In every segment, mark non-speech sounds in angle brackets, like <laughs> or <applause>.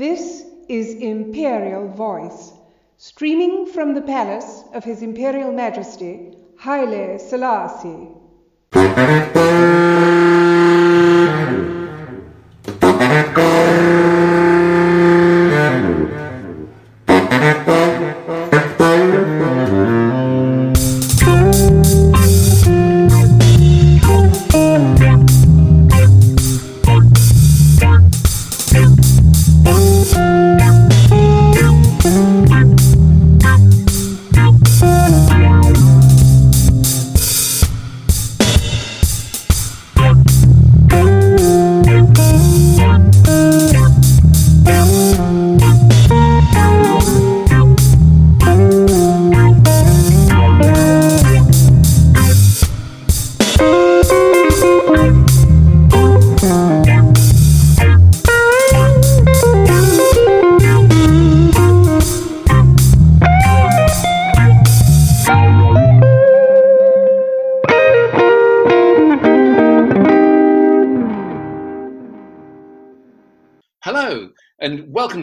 This is Imperial Voice, streaming from the palace of His Imperial Majesty, Haile Selassie.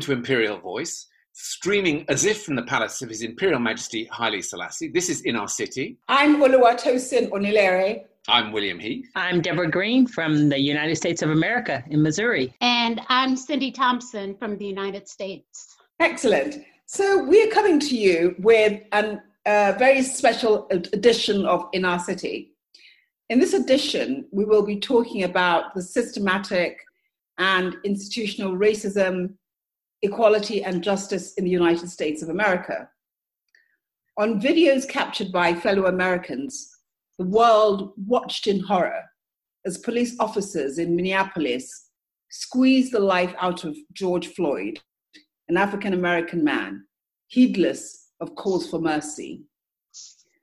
To Imperial Voice, streaming as if from the palace of His Imperial Majesty Haile Selassie. This is in our city. I'm Oluwatosin Onilere. I'm William Heath. I'm Deborah Green from the United States of America in Missouri. And I'm Cindy Thompson from the United States. Excellent. So we're coming to you with a uh, very special edition of In Our City. In this edition, we will be talking about the systematic and institutional racism, equality, and justice in the United States of America. On videos captured by fellow Americans, the world watched in horror as police officers in Minneapolis squeezed the life out of George Floyd, an African American man, heedless of calls for mercy.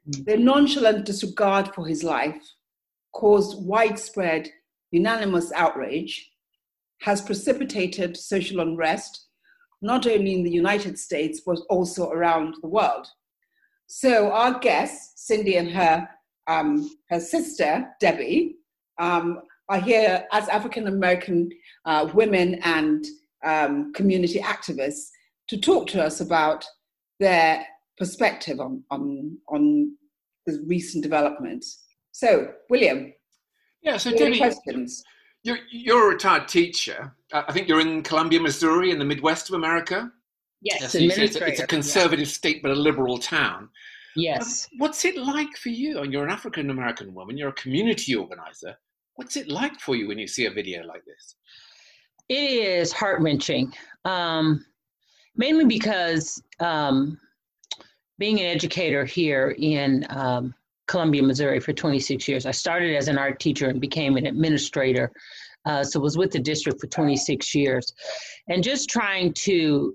Their nonchalant disregard for his life caused widespread, unanimous outrage has precipitated social unrest, not only in the United States, but also around the world. So our guests, Cindy and her, um, her sister, Debbie, um, are here as African American uh, women and um, community activists to talk to us about their perspective on, on, on the recent developments. So, William, yeah, so Debbie, questions? You're, you're a retired teacher. Uh, I think you're in Columbia, Missouri, in the Midwest of America. Yes, so it's, a, it's, a, conservative yeah. state, but a liberal town. Yes. Um, what's it like for you? And you're an African American woman. You're a community organizer. What's it like for you when you see a video like this? It is heart wrenching, um, mainly because um, being an educator here in um, Columbia, Missouri for 26 years. I started as an art teacher and became an administrator. Uh, so was with the district for 26 years. And just trying to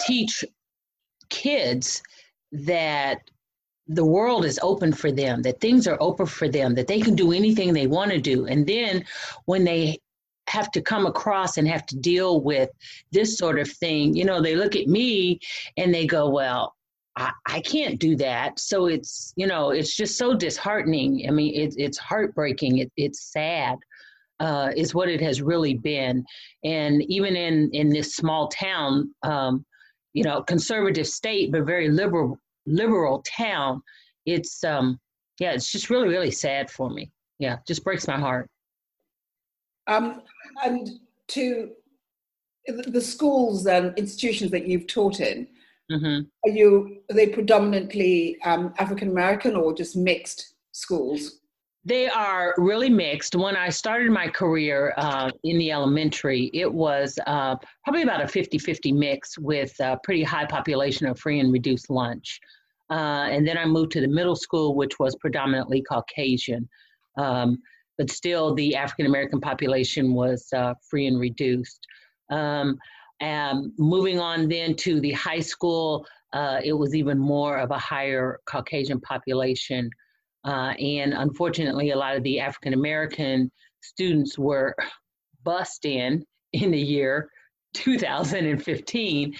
teach kids that the world is open for them, that things are open for them, that they can do anything they want to do. And then when they have to come across and have to deal with this sort of thing, you know, they look at me and they go, well, I, can't do that. So it's, you know, it's just so disheartening. I mean, it, it's heartbreaking. It, it's sad. Uh, is what it has really been, and even in in this small town, um, you know, conservative state but very liberal liberal town, it's um, yeah, it's just really really sad for me. Yeah, just breaks my heart. Um, and to the schools and institutions that you've taught in, Mm-hmm. Are you are they predominantly um, African American or just mixed schools? They are really mixed. When I started my career uh, in the elementary, it was uh, probably about a 50 50 mix with a pretty high population of free and reduced lunch. Uh, and then I moved to the middle school, which was predominantly Caucasian. Um, but still, the African American population was uh, free and reduced. Um, um, moving on then to the high school, uh, it was even more of a higher Caucasian population. Uh, and unfortunately, a lot of the African American students were bussed in in the year 2015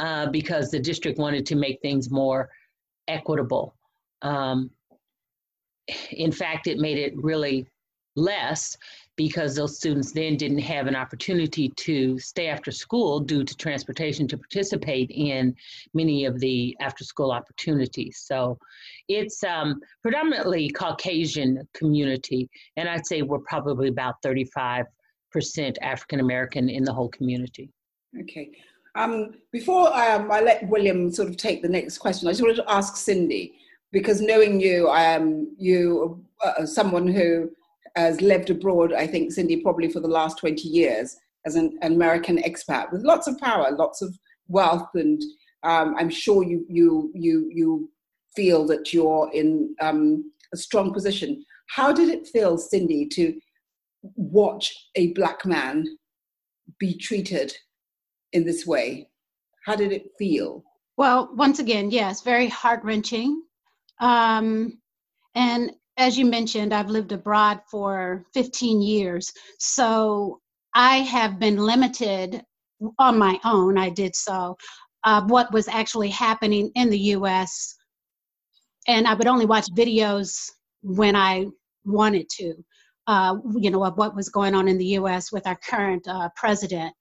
uh, because the district wanted to make things more equitable. Um, in fact, it made it really less because those students then didn't have an opportunity to stay after school due to transportation to participate in many of the after school opportunities. So it's um, predominantly Caucasian community, and I'd say we're probably about 35% African American in the whole community. Okay. Um, before um, I let William sort of take the next question, I just wanted to ask Cindy, because knowing you, um, you uh, someone who has lived abroad, I think, Cindy, probably for the last 20 years as an, American expat with lots of power, lots of wealth, and um, I'm sure you, you, you, you feel that you're in um, a strong position. How did it feel, Cindy, to watch a black man be treated in this way? How did it feel? Well, once again, yes, very heart wrenching. Um, and as you mentioned, I've lived abroad for 15 years. So I have been limited on my own. I did so. Uh, what was actually happening in the US. And I would only watch videos when I wanted to, uh, you know, of what was going on in the US with our current uh, president.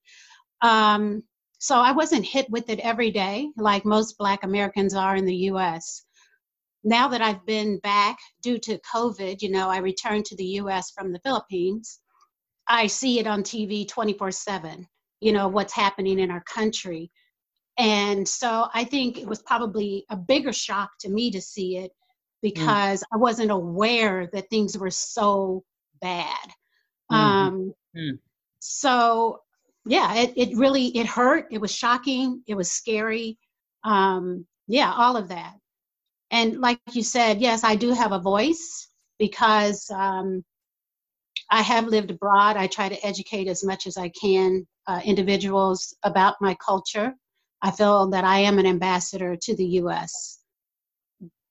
Um, so I wasn't hit with it every day like most Black Americans are in the US now that I've been back due to COVID, you know, I returned to the US from the Philippines. I see it on TV 24 7, you know, what's happening in our country. And so I think it was probably a bigger shock to me to see it because mm. I wasn't aware that things were so bad. Mm-hmm. Um, mm. So yeah, it, it really, it hurt. It was shocking. It was scary. Um, yeah, all of that and like you said, yes, I do have a voice because um, I have lived abroad. I try to educate as much as I can uh, individuals about my culture. I feel that I am an ambassador to the US.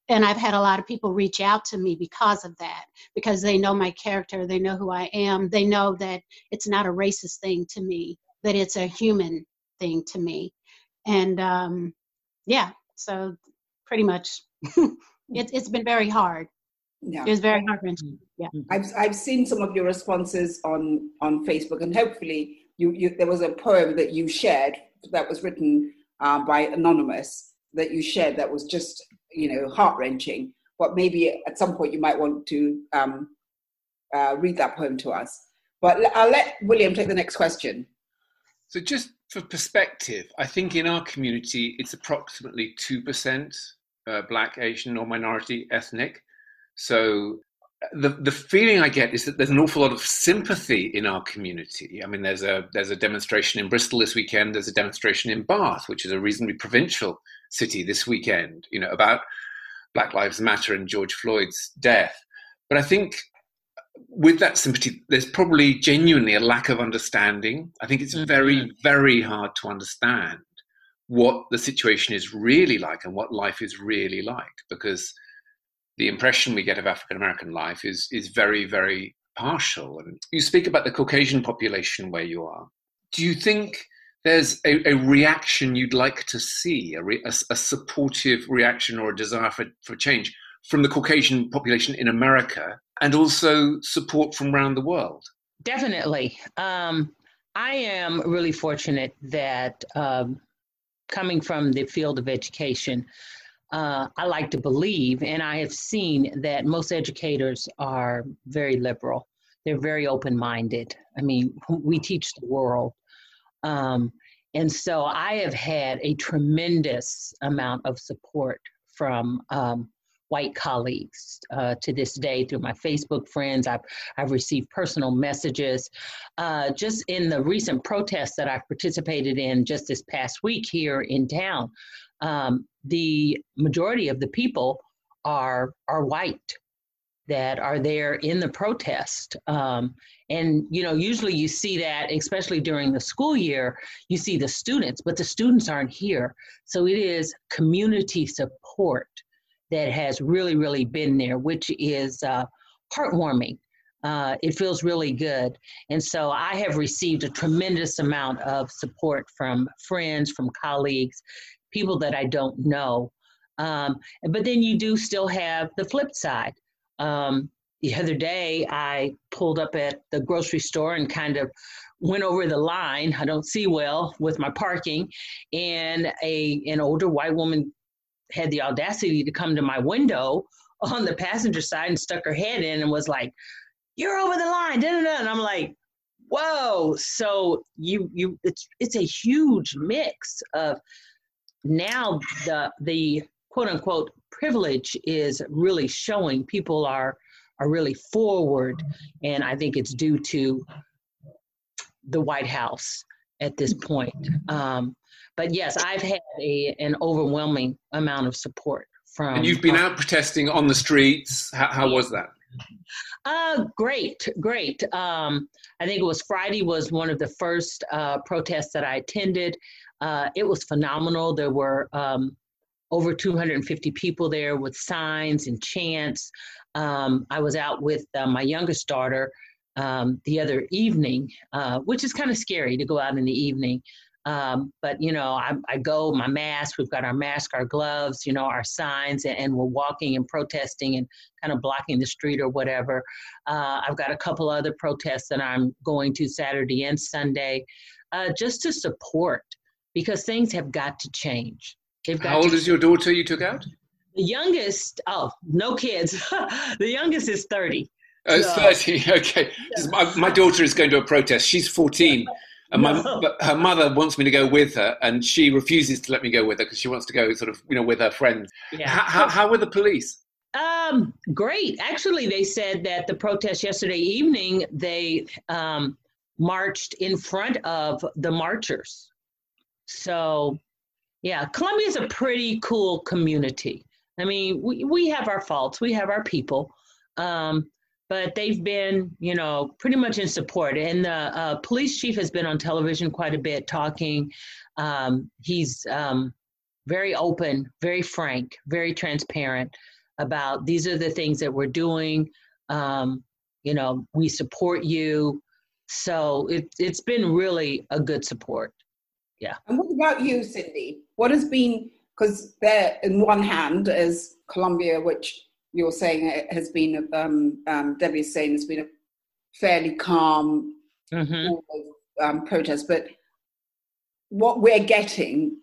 And I've had a lot of people reach out to me because of that, because they know my character, they know who I am, they know that it's not a racist thing to me, that it's a human thing to me. And um, yeah, so pretty much <laughs> it, it's been very hard. Yeah. It's very hard wrenching. Yeah. I've, I've seen some of your responses on, on Facebook, and hopefully, you, you there was a poem that you shared that was written uh, by Anonymous that you shared that was just, you know, heart wrenching. But maybe at some point you might want to um, uh, read that poem to us. But I'll let William take the next question. So, just for perspective, I think in our community it's approximately 2% uh, black, Asian, or minority ethnic. So the the feeling I get is that there's an awful lot of sympathy in our community. I mean, there's a there's a demonstration in Bristol this weekend. There's a demonstration in Bath, which is a reasonably provincial city this weekend. You know about Black Lives Matter and George Floyd's death. But I think with that sympathy, there's probably genuinely a lack of understanding. I think it's mm-hmm. very very hard to understand what the situation is really like and what life is really like because the impression we get of African American life is is very very partial. And you speak about the Caucasian population where you are. Do you think there's a, a reaction you'd like to see a, re, a, a, supportive reaction or a desire for, for change from the Caucasian population in America and also support from around the world? Definitely. Um, I am really fortunate that um, coming from the field of education, uh, I like to believe, and I have seen that most educators are very liberal. They're very open minded. I mean, we teach the world. Um, and so I have had a tremendous amount of support from um, white colleagues uh, to this day through my Facebook friends. I've, I've received personal messages. Uh, just in the recent protests that I've participated in just this past week here in town, um, the majority of the people are, are white that are there in the protest. Um, and, you know, usually you see that, especially during the school year, you see the students, but the students aren't here. So it is community support that has really, really been there, which is uh, heartwarming. Uh, it feels really good. And so I have received a tremendous amount of support from friends, from colleagues, people that I don't know. Um, but then you do still have the flip side. Um, the other day I pulled up at the grocery store and kind of went over the line. I don't see well with my parking, and a an older white woman had the audacity to come to my window <laughs> on the passenger side and stuck her head in and was like, "You're over the line!" Da, da, da. And I'm like, "Whoa!" So you you it's it's a huge mix of now the the quote unquote privilege is really showing people are are really forward and i think it's due to the white house at this point um, but yes i've had a, an overwhelming amount of support from and you've been out protesting on the streets how, how was that uh, great, great. Um, I think it was Friday was one of the first uh, protests that I attended. Uh, it was phenomenal. There were um, over 250 people there with signs and chants. Um, I was out with uh, my youngest daughter um, the other evening, uh, which is kind of scary to go out in the evening. Um, but you know, I, I, go my mask. We've got our mask, our gloves, you know, our signs, and, and, we're walking and protesting and kind of blocking the street or whatever. Uh, I've got a couple other protests that I'm going to Saturday and Sunday, uh, just to support because things have got to change. How old is your daughter you took out? The youngest, oh, no kids. <laughs> the youngest is 30. Oh, so, 30, <laughs> okay. Yeah. My, my, daughter is going to a protest. She's 14. And my, no. but her mother wants me to go with her, and she refuses to let me go with her because she wants to go sort of, you know, with her friends. Yeah. How, how, how were the police? Um, great. Actually, they said that the protest yesterday evening, they um, marched in front of the marchers. So yeah, Columbia is a pretty cool community. I mean, we, we have our faults, we have our people, um, but they've been, you know, pretty much in support. And the uh, police chief has been on television quite a bit talking. Um, he's um, very open, very frank, very transparent about these are the things that we're doing. Um, you know, we support you. So it, it's been really a good support. Yeah. And what about you, Cindy? What has been, because there, in one hand, is Columbia, which you're saying it has been, um, um, Debbie is saying, has been a fairly calm mm-hmm. um, protest, but what we're getting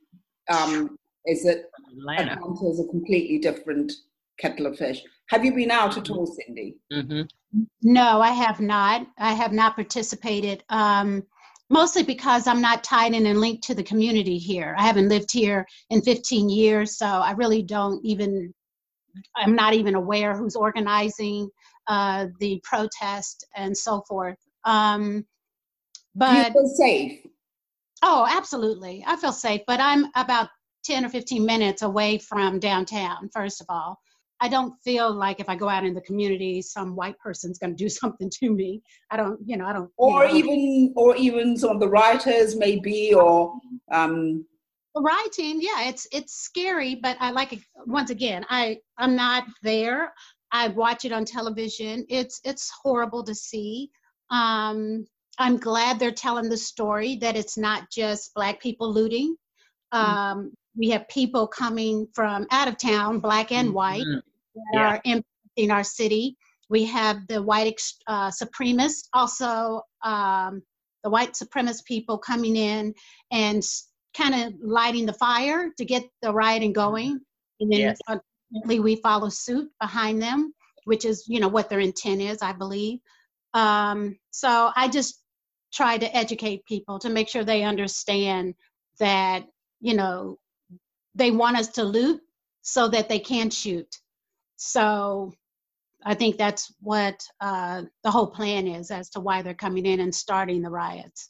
um, is that Atlanta. Atlanta is a completely different kettle of fish. Have you been out at all, Cindy? Mm-hmm. No, I have not. I have not participated. Um, mostly because I'm not tied in and linked to the community here. I haven't lived here in 15 years, so I really don't even, I'm not even aware who's organizing uh, the protest and so forth. Um, but you feel safe? Oh, absolutely. I feel safe, but I'm about 10 or 15 minutes away from downtown, first of all. I don't feel like if I go out in the community, some white person's going to do <laughs> something to me. I don't, you know, I don't. Or you know, even, or even some of the writers, maybe, or. Um, writing, yeah, it's it's scary, but I like it. Once again, I I'm not there. I watch it on television. It's it's horrible to see. Um, I'm glad they're telling the story that it's not just black people looting. Mm-hmm. Um, we have people coming from out of town, black and white, mm-hmm that yeah. are impacting our city. We have the white uh, supremacists, also um, the white supremacist people coming in and kind of lighting the fire to get the rioting going. And then yes. unfortunately, we follow suit behind them, which is, you know, what their intent is, I believe. Um, so I just try to educate people to make sure they understand that, you know, they want us to loot so that they can shoot. So I think that's what uh, the whole plan is as to why they're coming in and starting the riots.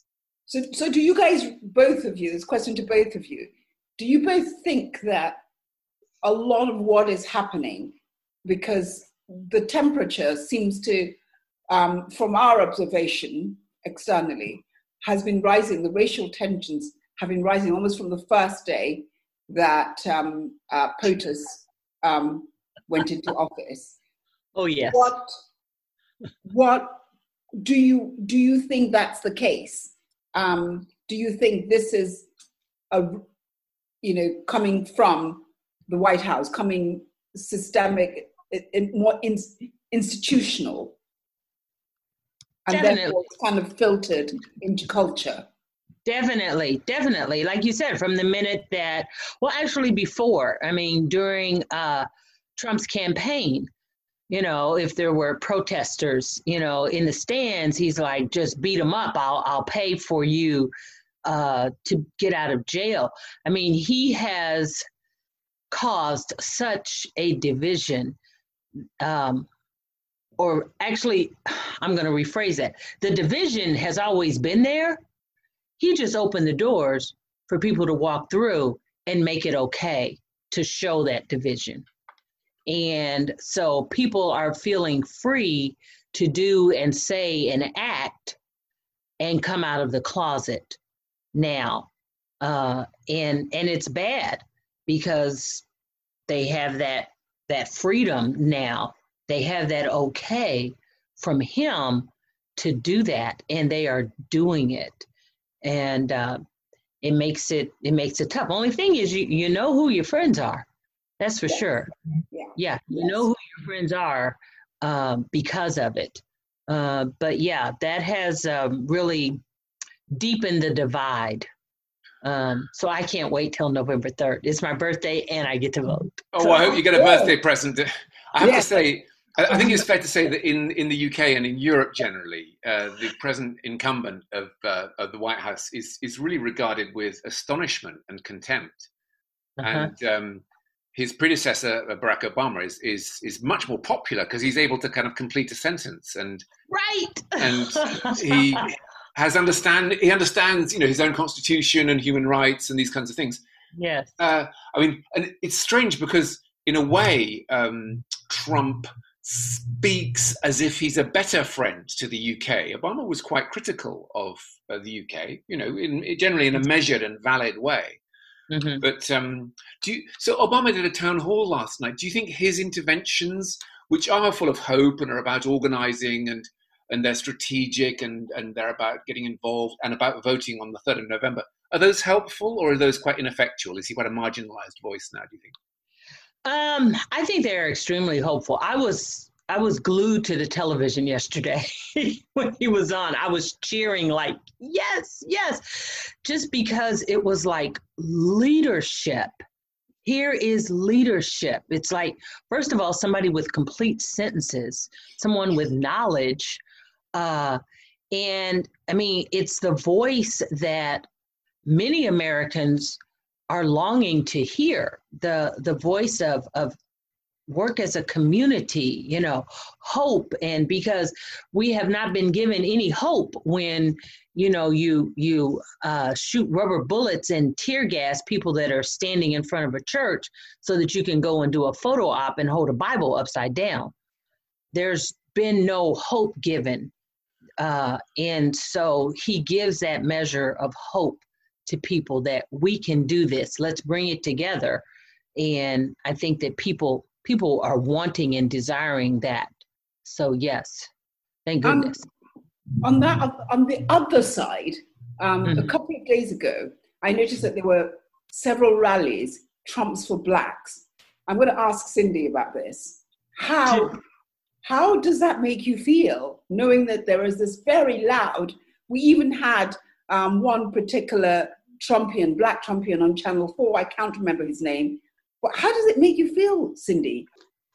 So, so do you guys, both of you, this question to both of you, do you both think that a lot of what is happening, because the temperature seems to, um, from our observation externally, has been rising, the racial tensions have been rising almost from the first day that um, uh, POTUS um, went into <laughs> office. Oh yes. What what do you do you think that's the case? Um, do you think this is a you know coming from the White House, coming systemic in, more in, institutional, and Definitely. therefore it's kind of filtered into culture. Definitely, definitely. Like you said, from the minute that, well, actually before, I mean, during uh, Trump's campaign, you know, if there were protesters, you know, in the stands, he's like, just beat them up. I'll, I'll pay for you uh, to get out of jail. I mean, he has caused such a division. Um, or actually, I'm going to rephrase that. The division has always been there he just opened the doors for people to walk through and make it okay to show that division. And so people are feeling free to do and say and act and come out of the closet now. Uh, and and it's bad because they have that that freedom now. They have that okay from him to do that, and they are doing it and uh, it makes it it makes it tough. Only thing is, you you know who your friends are. That's for sure. Yeah. Yeah, you Yes. know who your friends are um, because of it. Uh, but yeah, that has um, really deepened the divide. Um, so I can't wait till November third. It's my birthday, and I get to vote. Oh, well, I hope you get a Yeah. birthday present. I have Yeah. to say, I I think it's fair to say that in, in the UK and in Europe generally, uh, the present incumbent of, uh, of the White House is, is really regarded with astonishment and contempt. Uh-huh. And um, his predecessor, Barack Obama, is, is, is much more popular because he's able to kind of complete a sentence and right. and <laughs> he has understand he understands you know his own constitution and human rights and these kinds of things yes. uh, I mean, and it's strange because in a way, um, Trump speaks as if he's a better friend to the UK. Obama was quite critical of uh, the UK, you know, in, generally in a measured and valid way. Mhm. But um, do you, so Obama did a town hall last night. Do you think his interventions, which are full of hope and are about organising and and they're strategic and and they're about getting involved and about voting on the third of November, are those helpful or are those quite ineffectual? Is he quite a marginalised voice now? Do you think? Um, I think they're extremely hopeful. I was I was glued to the television yesterday <laughs> when he was on. I was cheering like, yes, yes, just because it was like leadership. Here is leadership. It's like, first of all, somebody with complete sentences, someone with knowledge. Uh, and I mean, it's the voice that many Americans are longing to hear the the voice of of work as a community you know hope. And because we have not been given any hope when you know you you uh, shoot rubber bullets and tear gas people that are standing in front of a church so that you can go and do a photo op and hold a bible upside down. There's been no hope given. Uh, and so he gives that measure of hope to people that we can do this. Let's bring it together. And i think that people people are wanting and desiring that so yes thank Um, goodness On that, on the other side, um, a Mhm. couple of days ago, I noticed that there were several rallies, Trumps for Blacks. I'm going to ask Cindy about this. How how does that make you feel, knowing that there is this very loud? We even had um, one particular Trumpian, Black Trumpian on Channel Four. I can't remember his name. How does it make you feel, Cindy?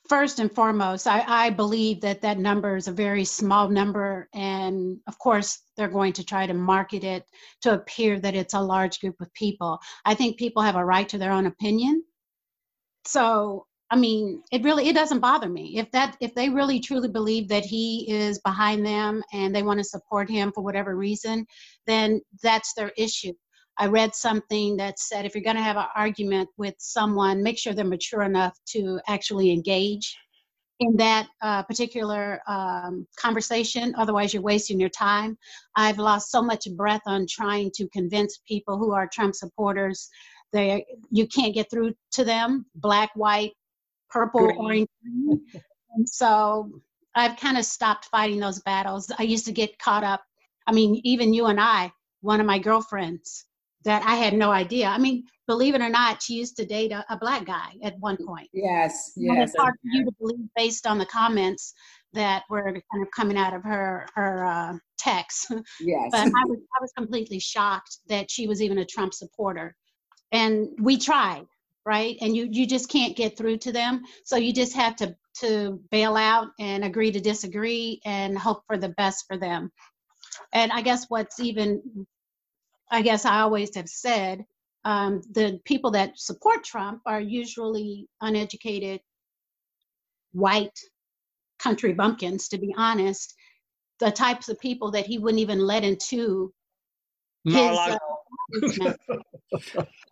First and foremost, I, I believe that that number is a very small number. And of course, they're going to try to market it to appear that it's a large group of people. I think people have a right to their own opinion. So, I mean, it really it doesn't bother me. If that if they really truly believe that he is behind them and they want to support him for whatever reason, then that's their issue. I read something that said if you're going to have an argument with someone, make sure they're mature enough to actually engage in that uh, particular um, conversation. Otherwise, you're wasting your time. I've lost so much breath on trying to convince people who are Trump supporters. They you can't get through to them. Black, white, purple, Green. orange. green. and so I've kind of stopped fighting those battles. I used to get caught up. I mean, even you and I, one of my girlfriends that I had no idea. I mean, believe it or not, she used to date a, a black guy at one point. Yes, yes. It's hard for you to believe based on the comments that were kind of coming out of her her uh, text. <laughs> Yes. but I was I was completely shocked that she was even a Trump supporter, and we tried, right? And you you just can't get through to them, so you just have to to bail out and agree to disagree and hope for the best for them. And I guess what's even, I guess I always have said, um, the people that support Trump are usually uneducated, white country bumpkins, to be honest, the types of people that he wouldn't even let into his. Uh, <laughs>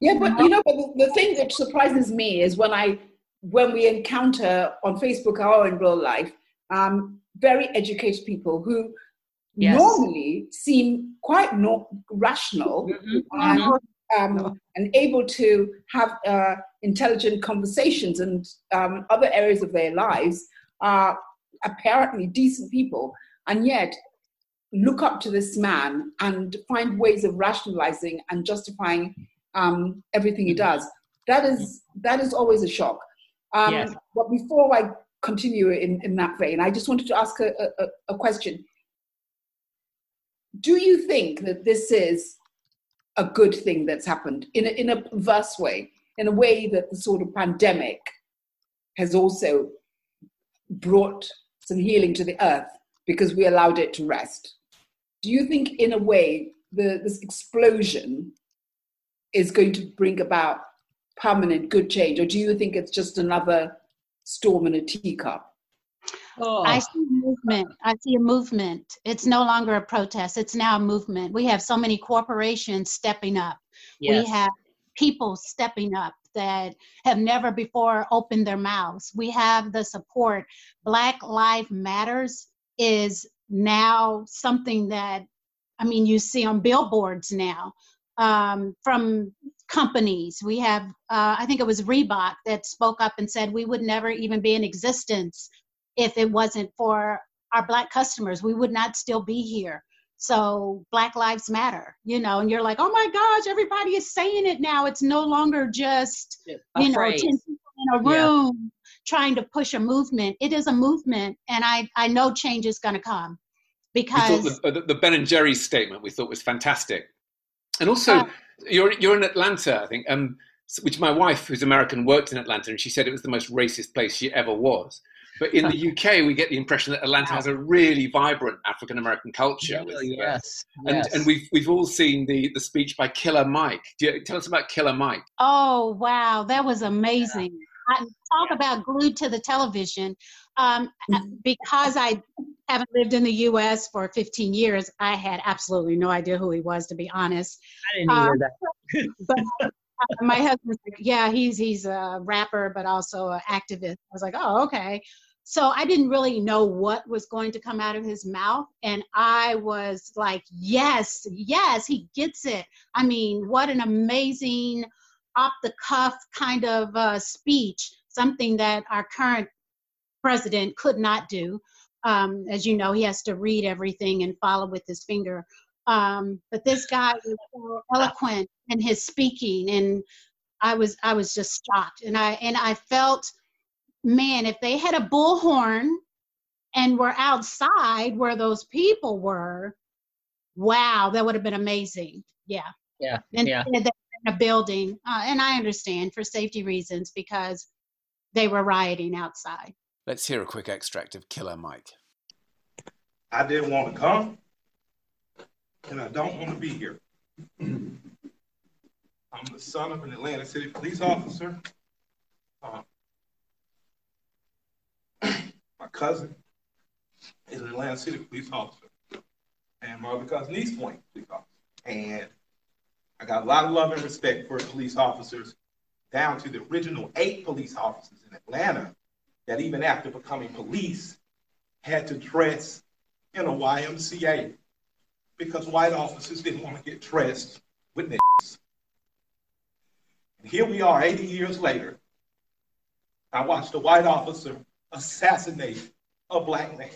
yeah, but you know, but the, the thing that surprises me is when I when we encounter on Facebook or in real life um, very educated people who yes. normally seem quite no- rational mm-hmm. and, mm-hmm. um, and, able to have uh, intelligent conversations and um, other areas of their lives are apparently decent people, and yet look up to this man and find ways of rationalizing and justifying um, everything he does. That is that is always a shock. Um, yes. But before I continue in, in that vein, I just wanted to ask a, a, a question. Do you think that this is a good thing that's happened in a, in a perverse way, in a way that the sort of pandemic has also brought some healing to the earth because we allowed it to rest? Do you think, in a way, the, this explosion is going to bring about permanent good change, or do you think it's just another storm in a teacup? Oh. I see movement. I see a movement. It's no longer a protest. It's now a movement. We have so many corporations stepping up. Yes. We have people stepping up that have never before opened their mouths. We have the support. Black Lives Matters is now something that, I mean, you see on billboards now um, from companies. We have, uh, I think it was Reebok that spoke up and said we would never even be in existence if it wasn't for our Black customers. We would not still be here. So Black Lives Matter, you know, and you're like, oh my gosh, everybody is saying it now. It's no longer just, a you know, 10 people in a room yeah. trying to push a movement. It is a movement, and I, I know change is going to come because. The, the, the, Ben and Jerry's statement we thought was fantastic. And also, uh, you're you're in Atlanta, I think, um, which my wife, who's American, worked in Atlanta, and she said it was the most racist place she ever was. But in the <laughs> UK, we get the impression that Atlanta has a really vibrant African American culture. With, uh, yes, and yes. and we've we've all seen the the speech by Killer Mike. You, tell us about Killer Mike. Oh wow, that was amazing. Yeah. I, talk about glued to the television. Um, mm-hmm. because I haven't lived in the U.S. for 15 years, I had absolutely no idea who he was, to be honest. I didn't um, that. <laughs> but uh, my husband's like, yeah, he's he's a rapper, but also an activist. I was like, oh, okay. So I didn't really know what was going to come out of his mouth, and I was like, yes, yes, he gets it. I mean, what an amazing off the cuff kind of uh, speech, something that our current president could not do. Um, as you know, he has to read everything and follow with his finger. Um, but this guy was so eloquent in his speaking, and I was I was just shocked, and I and I felt, man, if they had a bullhorn and were outside where those people were, wow, that would have been amazing. Yeah. Yeah. And yeah. in a building, uh, and I understand for safety reasons because they were rioting outside. Let's hear a quick extract of Killer Mike. I didn't want to come, and I don't want to be here. <clears throat> I'm the son of an Atlanta City police officer. Uh, my cousin is an Atlanta City police officer, and my other cousin, East Point police officer. And I got a lot of love and respect for police officers, down to the original eight police officers in Atlanta that even after becoming police had to dress in a YMCA because white officers didn't want to get dressed with their And here we are 80 years later. I watched a white officer assassinate a black man.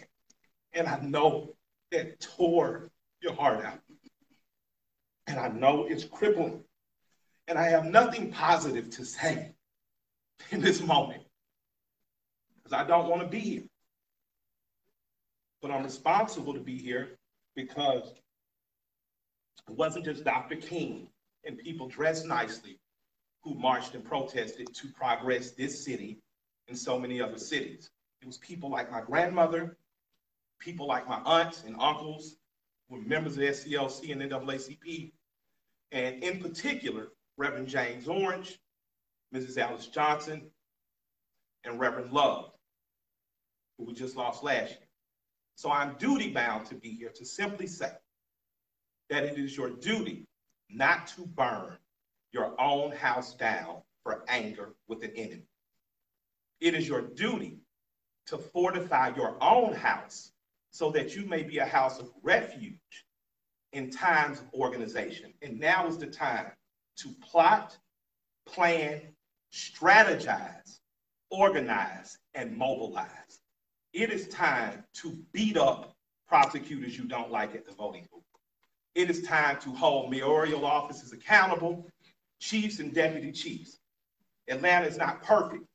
And I know that tore your heart out. And I know it's crippling. And I have nothing positive to say in this moment because I don't want to be here. But I'm responsible to be here because it wasn't just Dr. King and people dressed nicely who marched and protested to progress this city and so many other cities. It was people like my grandmother, people like my aunts and uncles, who were members of SCLC and NAACP, and in particular, Reverend James Orange, Mrs. Alice Johnson, and Reverend Love, who we just lost last year. So I'm duty bound to be here to simply say that it is your duty not to burn your own house down for anger with an enemy. It is your duty to fortify your own house so that you may be a house of refuge in times of organization. And now is the time to plot, plan, strategize, organize, and mobilize. It is time to beat up prosecutors you don't like at the voting booth. It is time to hold mayoral offices accountable, chiefs and deputy chiefs. Atlanta is not perfect,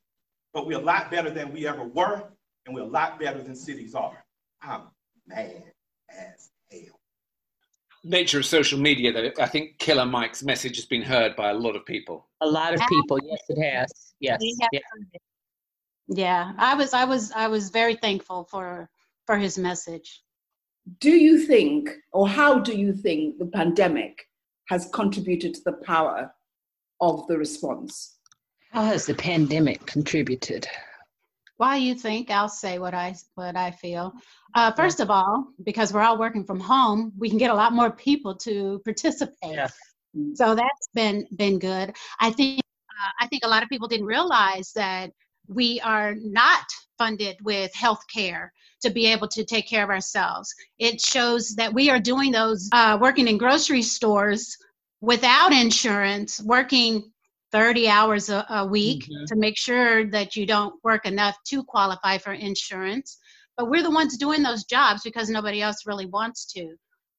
but we're a lot better than we ever were, and we're a lot better than cities are. I'm mad as hell. Nature of social media, though, I think Killer Mike's message has been heard by a lot of people. A lot of people, yes, it has. Yes. Yeah. Yeah, I was, I was, I was very thankful for for his message. Do you think, or how do you think, the pandemic has contributed to the power of the response? How has the pandemic contributed? Why you think? I'll say what I what I feel. Uh, first of all, because we're all working from home, we can get a lot more people to participate. Yes. So that's been been good. I think uh, I think a lot of people didn't realize that we are not funded with health care to be able to take care of ourselves. It shows that we are doing those uh, working in grocery stores without insurance, working 30 hours a, a week Mhm. to make sure that you don't work enough to qualify for insurance. But we're the ones doing those jobs because nobody else really wants to.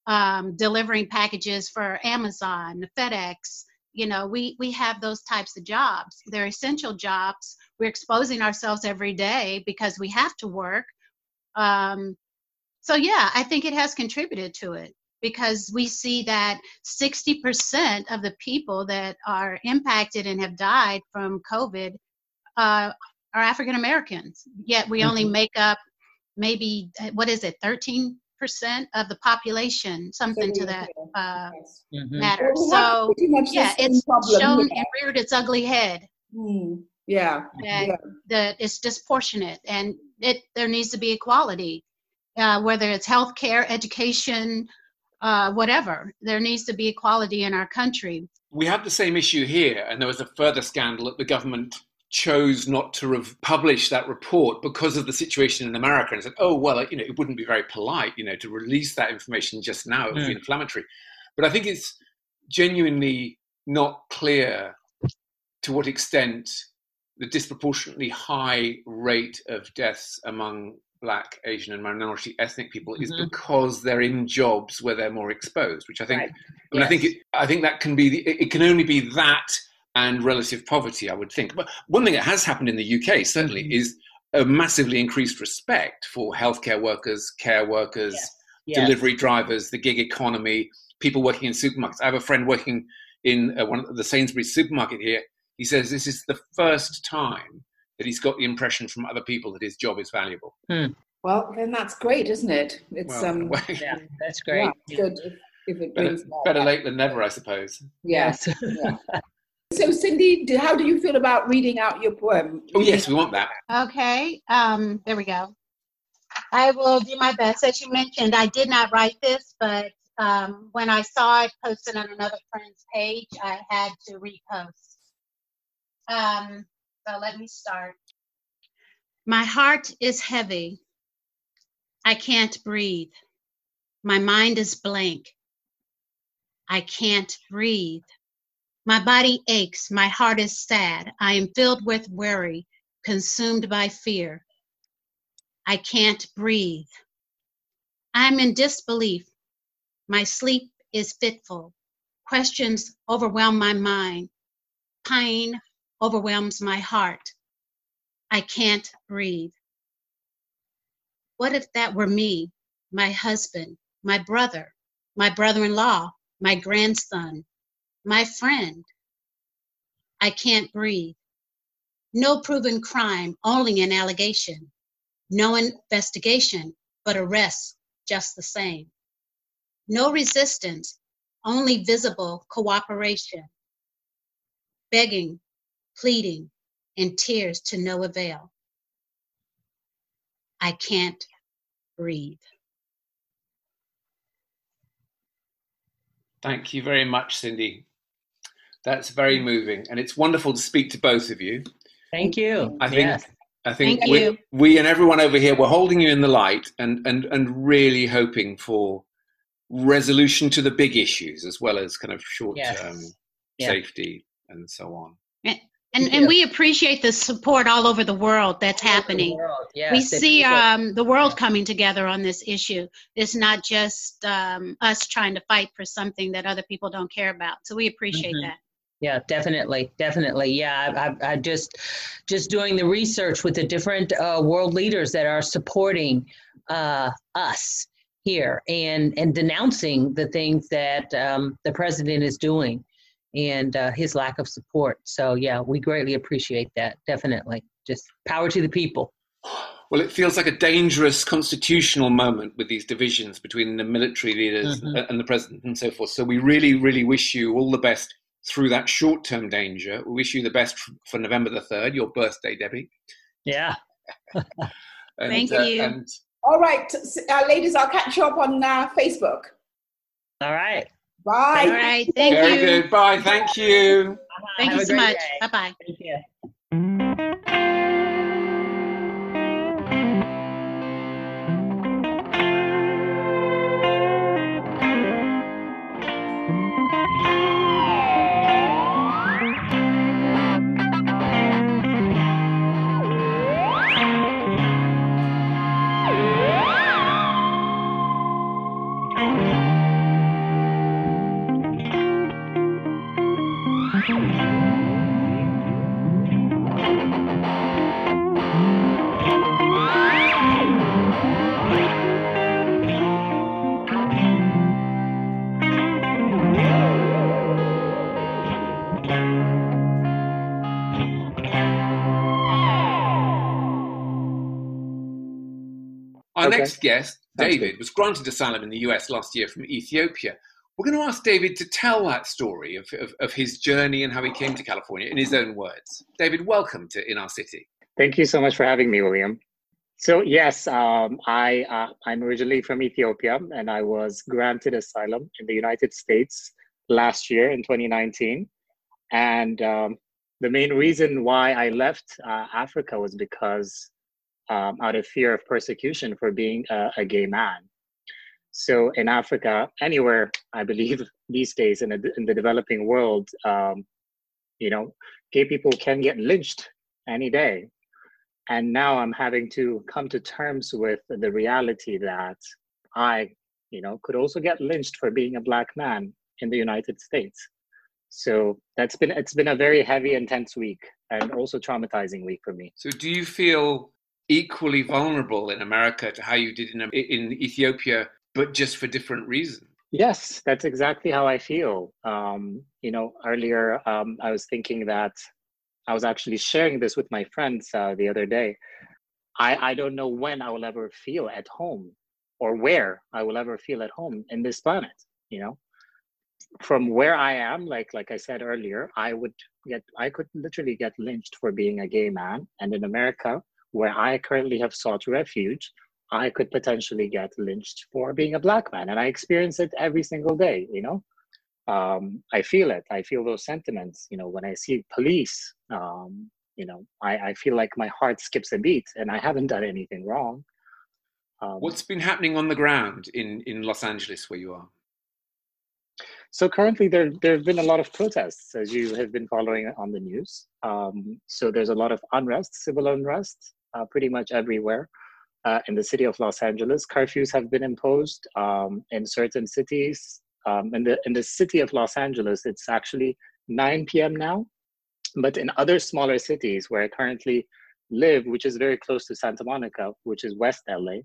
Um, delivering packages for Amazon, FedEx, you know, we, we have those types of jobs. They're essential jobs. We're exposing ourselves every day because we have to work. Um, so, yeah, I think it has contributed to it because we see that 60% of the people that are impacted and have died from COVID uh, are African Americans. Yet we only make up maybe, uh, what is it, 13% of the population, something to that uh, Yes. Mhm. matter. Well, we So, pretty much the yeah, it's problem shown here. and reared its ugly head Hmm. Yeah. that, Yeah. that it's disproportionate and it there needs to be equality, uh, whether it's healthcare, education, uh, whatever. There needs to be equality in our country. We had the same issue here, and there was a further scandal that the government chose not to rev- publish that report because of the situation in America and said, oh, well, you know, it wouldn't be very polite, you know, to release that information just now. It would be inflammatory. But I think it's genuinely not clear to what extent the disproportionately high rate of deaths among Black, Asian, and minority ethnic people is Mhm. because they're in jobs where they're more exposed, which I think Right. I mean, I think it, I think that can be the, it can only be that and relative poverty. I would think. But one thing that has happened in the UK certainly Mhm. is a massively increased respect for healthcare workers, care workers, Yes. Yes. delivery drivers, the gig economy, people working in supermarkets. I have a friend working in uh, one of the Sainsbury's supermarket here. He says this is the first time that he's got the impression from other people that his job is valuable. Well, then that's great, isn't it? It's Well, um, Yeah, <laughs> that's great. yeah, it's good if, if it better, brings more. better late than never, I suppose. Yes. <laughs> yeah. So, Cindy, how do you feel about reading out your poem? Oh yes, we want that. Okay, um, there we go. I will do my best. As you mentioned, I did not write this, but um, when I saw it posted on another friend's page, I had to repost. Um, so let me start. My heart is heavy. I can't breathe. My mind is blank. I can't breathe. My body aches. My heart is sad. I am filled with worry, consumed by fear. I can't breathe. I'm in disbelief. My sleep is fitful. Questions overwhelm my mind. Pain overwhelms my heart. I can't breathe. What if that were me, my husband, my brother, my brother in law, my grandson, my friend? I can't breathe. No proven crime, only an allegation. No investigation, but arrest just the same. No resistance, only visible cooperation. Begging, pleading, and tears to no avail. I can't breathe. Thank you very much, Cindy. That's very mm. moving, and it's wonderful to speak to both of you. Thank you. I think Yes. I think we, we and everyone over here we're holding you in the light and and and really hoping for resolution to the big issues as well as kind of short term Yes. Yeah. safety and so on. And, Yeah. and we appreciate the support all over the world that's happening. Yes, we see um, the world coming together on this issue. It's not just um, us trying to fight for something that other people don't care about. So we appreciate Mhm. that. Yeah, definitely, definitely. Yeah, I, I, I just just doing the research with the different uh, world leaders that are supporting uh, us here and and denouncing the things that um, the president is doing and uh, his lack of support. So yeah, we greatly appreciate that. Definitely, just power to the people. Well, it feels like a dangerous constitutional moment with these divisions between the military leaders Mhm. and the president and so forth. So we really, really wish you all the best through that short-term danger. We wish you the best for November the third, your birthday, Debbie. Yeah. <laughs> And, Thank uh, you. and All right, uh, ladies, I'll catch you up on uh, Facebook. All right. Bye. All right. Thank very you. good. Bye. Thank you. Thank Have you so much. Bye bye. Thank you. Next guest, Sounds David, was granted asylum in the US last year from Ethiopia. We're going to ask David to tell that story of, of, of his journey and how he came to California in his own words. David, welcome to In Our City. Thank you so much for having me, William. So yes, um, I uh, I'm originally from Ethiopia, and I was granted asylum in the United States last year in 2019. And um, the main reason why I left uh, Africa was because um, out of fear of persecution for being a, a gay man. So in Africa, anywhere I believe <laughs> these days in, a, in the developing world, um, you know, gay people can get lynched any day. And now i'm having to come to terms with the reality that i you know could also get lynched for being a black man in the united states. So that's been it's been a very heavy intense week and also traumatizing week for me. So, do you feel equally vulnerable in America to how you did in, in Ethiopia, but just for different reasons? yes that's exactly how i feel. Um, you know earlier um, i was thinking that i was actually sharing this with my friends uh, the other day. I, I don't know when i will ever feel at home or where i will ever feel at home in this planet you know? From where i am like like i said earlier i would get i could literally get lynched for being a gay man. And in america where i currently have sought refuge I could potentially get lynched for being a black man. And I experience it every single day, you know. Um, I feel it. I feel those sentiments, you know, when I see police, um, you know, I, I feel like my heart skips a beat and I haven't done anything wrong. Um, What's been happening on the ground in, in Los Angeles where you are? So currently, there there have been a lot of protests, as you have been following on the news. Um, so there's a lot of unrest, civil unrest, uh, pretty much everywhere uh, in the city of Los Angeles. Curfews have been imposed um, in certain cities. um, in the in the city of Los Angeles, it's actually 9 p.m. now. But in other smaller cities where I currently live, which is very close to Santa Monica, which is West LA,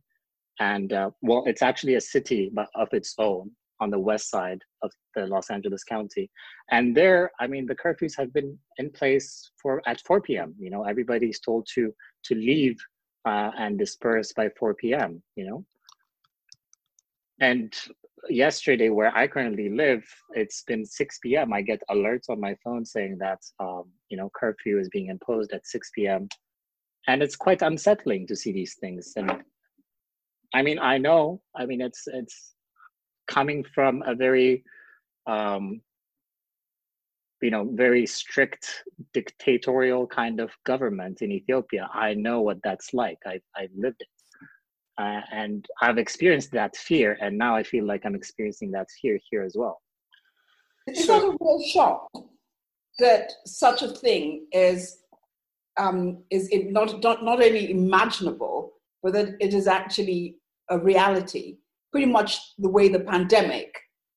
and uh, well, it's actually a city of its own on the west side of the Los Angeles County. And there, I mean, the curfews have been in place for at 4 p.m. You know, everybody's told to to leave uh, and disperse by 4 p.m. You know, and yesterday, where I currently live, it's been 6 p.m. I get alerts on my phone saying that um, you know curfew is being imposed at 6 p.m. And it's quite unsettling to see these things. And I mean, I know. I mean, it's it's coming from a very um, you know very strict dictatorial kind of government in ethiopia i know what that's like. I i lived it. Uh, and i've experienced that fear and now i feel like i'm experiencing that fear here as well. It's so, not a real shock that such a thing is um, is not, not not only imaginable but that it is actually a reality pretty much the way the pandemic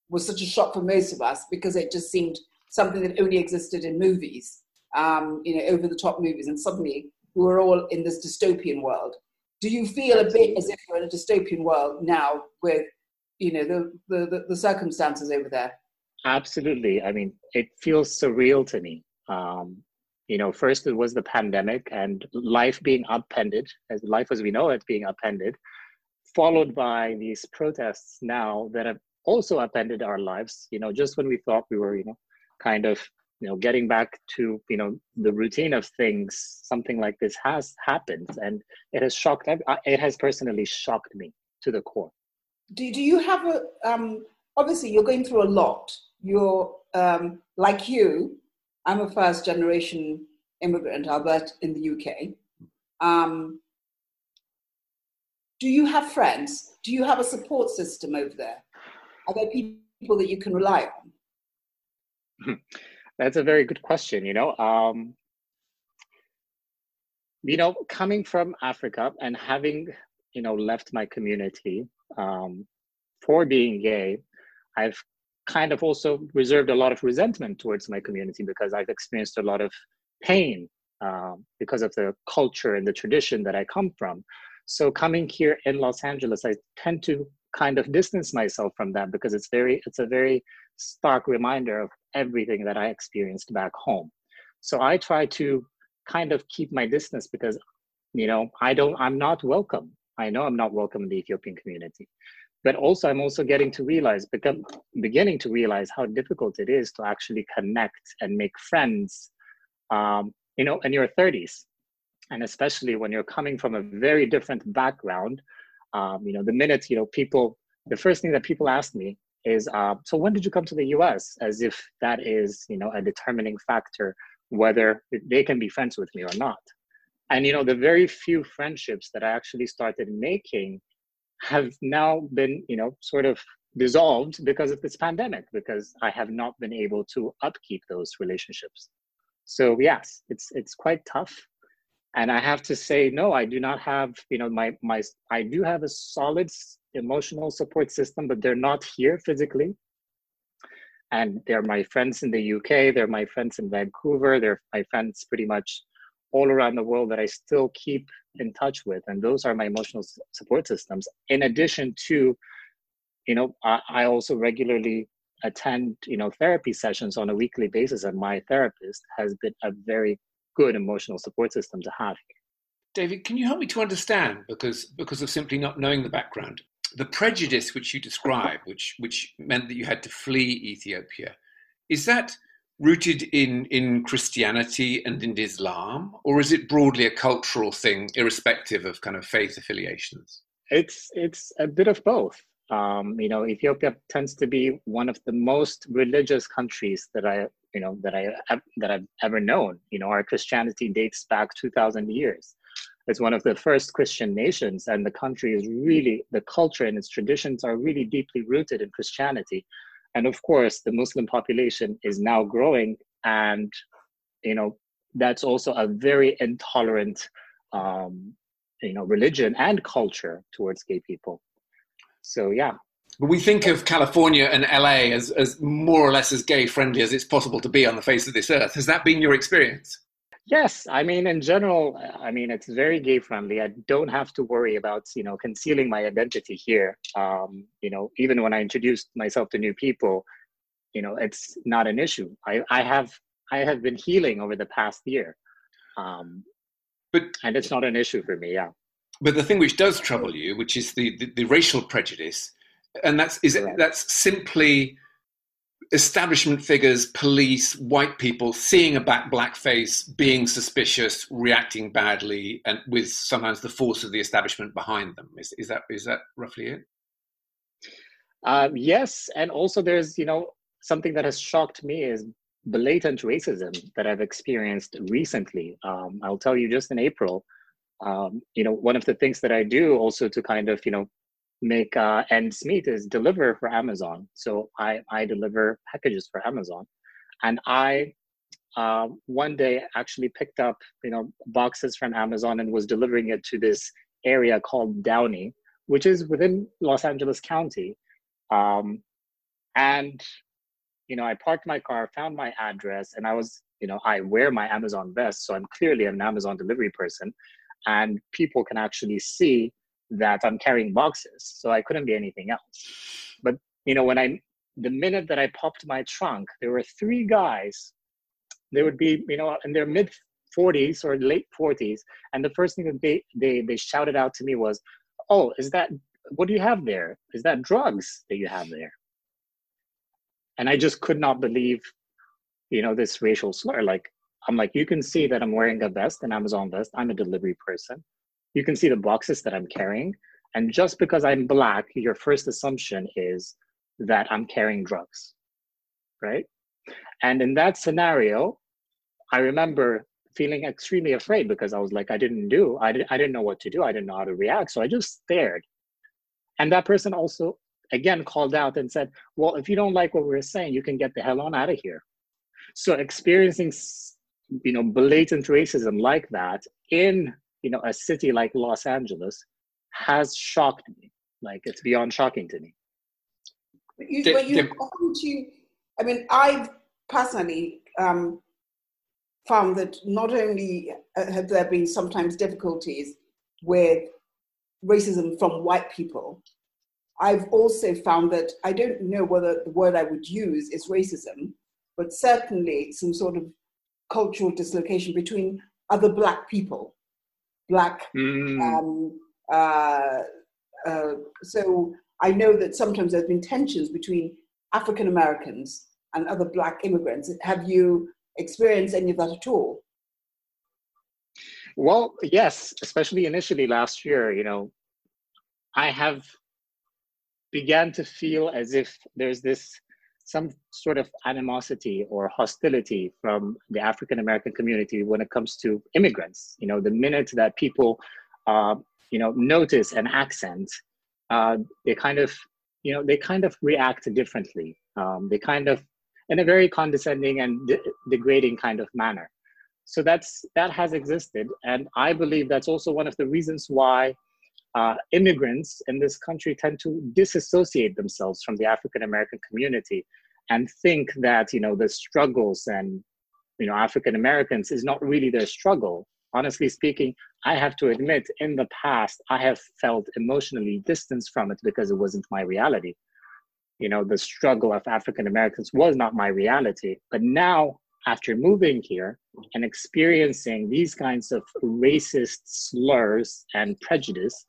was such a shock for most of us because it just seemed something that only existed in movies, um, you know, over the top movies, and suddenly we were all in this dystopian world. Do you feel a bit as if you're in a dystopian world now with, you know, the, the, the, circumstances over there? Absolutely. I mean, it feels surreal to me. Um, you know, first it was the pandemic and life being upended, as life as we know it being upended followed by these protests now that have also upended our lives you know just when we thought we were you know kind of you know getting back to you know the routine of things something like this has happened and it has shocked it has personally shocked me to the core. Do, do you have a um obviously you're going through a lot. You're um like you i'm a first generation immigrant I albert in the uk um do you have friends? Do you have a support system over there? Are there people that you can rely on? <laughs> That's a very good question. You know, um, you know, coming from Africa and having you know left my community um, for being gay, I've kind of also reserved a lot of resentment towards my community because I've experienced a lot of pain um, because of the culture and the tradition that I come from. So coming here in Los Angeles, I tend to kind of distance myself from that because it's very it's a very stark reminder of everything that I experienced back home. So I try to kind of keep my distance because you know I don't I'm not welcome. I know I'm not welcome in the Ethiopian community. But also I'm also getting to realize become beginning to realize how difficult it is to actually connect and make friends um, you know in your 30s and especially when you're coming from a very different background um, you know the minute you know people the first thing that people ask me is uh, so when did you come to the us as if that is you know a determining factor whether they can be friends with me or not. And you know the very few friendships that i actually started making have now been you know sort of dissolved because of this pandemic because i have not been able to upkeep those relationships. So yes it's it's quite tough and i have to say no i do not have you know my my i do have a solid emotional support system but they're not here physically. And they're my friends in the uk they're my friends in vancouver they're my friends pretty much all around the world that i still keep in touch with. And those are my emotional support systems. In addition to you know i, I also regularly attend you know therapy sessions on a weekly basis and my therapist has been a very good emotional support system to have. David, can you help me to understand, because because of simply not knowing the background, the prejudice which you describe, which which meant that you had to flee Ethiopia, is that rooted in in Christianity and in Islam, or is it broadly a cultural thing, irrespective of kind of faith affiliations? It's it's a bit of both. Um, you know, Ethiopia tends to be one of the most religious countries that I you know that I that I've ever known. You know, our Christianity dates back two thousand years. It's one of the first Christian nations, and the country is really the culture and its traditions are really deeply rooted in Christianity. And of course, the Muslim population is now growing, and you know that's also a very intolerant, um, you know, religion and culture towards gay people. So yeah, But we think of California and LA as, as more or less as gay friendly as it's possible to be on the face of this earth. Has that been your experience? Yes, I mean, in general, I mean, it's very gay friendly. I don't have to worry about, you know, concealing my identity here. Um, you know, even when I introduce myself to new people, you know, it's not an issue. I, I have, I have been healing over the past year, um, but and it's not an issue for me. Yeah. But the thing which does trouble you, which is the the, the racial prejudice, and that's is it, that's simply establishment figures, police, white people seeing a black, black face, being suspicious, reacting badly, and with sometimes the force of the establishment behind them. Is, is that is that roughly it? Uh, yes, and also there's you know something that has shocked me is blatant racism that I've experienced recently. Um, I'll tell you, just in April, um, you know, one of the things that I do also to kind of you know make uh, ends meet is deliver for Amazon. So I, I deliver packages for Amazon. And I uh, one day actually picked up, you know, boxes from Amazon and was delivering it to this area called Downey, which is within Los Angeles County. Um, and, you know, I parked my car, found my address, and I was, you know, I wear my Amazon vest. So I'm clearly an Amazon delivery person. And people can actually see that I'm carrying boxes, so I couldn't be anything else. But you know, when I the minute that I popped my trunk, there were three guys. They would be, you know, in their mid 40s or late 40s, and the first thing that they they they shouted out to me was, "Oh, is that what do you have there? Is that drugs that you have there?" And I just could not believe, you know, this racial slur. Like I'm like, you can see that I'm wearing a vest, an Amazon vest. I'm a delivery person you can see the boxes that I'm carrying. And just because I'm black, your first assumption is that I'm carrying drugs, right? And in that scenario, I remember feeling extremely afraid because I was like, I didn't do, I, didn't, I didn't know what to do. I didn't know how to react. So I just stared. And that person also, again, called out and said, Well, if you don't like what we're saying, you can get the hell on out of here. So experiencing, you know, blatant racism like that in you know a city like los angeles has shocked me. Like it's beyond shocking to me. You, when you come to i mean i personally um, found that not only uh, have there been sometimes difficulties with racism from white people i've also found that i don't know whether the word i would use is racism but certainly some sort of cultural dislocation between other black people black. Mm. Um, uh, uh, so I know that sometimes there's been tensions between African Americans and other black immigrants. Have you experienced any of that at all? Well, yes, especially initially last year, you know, I have began to feel as if there's this some sort of animosity or hostility from the African American community when it comes to immigrants. You know, the minute that people, uh, you know, notice an accent, uh, they kind of, you know, they kind of react differently. Um, they kind of, in a very condescending and de- degrading kind of manner. So that's that has existed, and I believe that's also one of the reasons why uh, immigrants in this country tend to disassociate themselves from the African American community and think that you know the struggles and you know African Americans is not really their struggle. Honestly speaking, I have to admit, in the past, I have felt emotionally distanced from it because it wasn't my reality. You know, the struggle of African Americans was not my reality. But now, after moving here and experiencing these kinds of racist slurs and prejudice,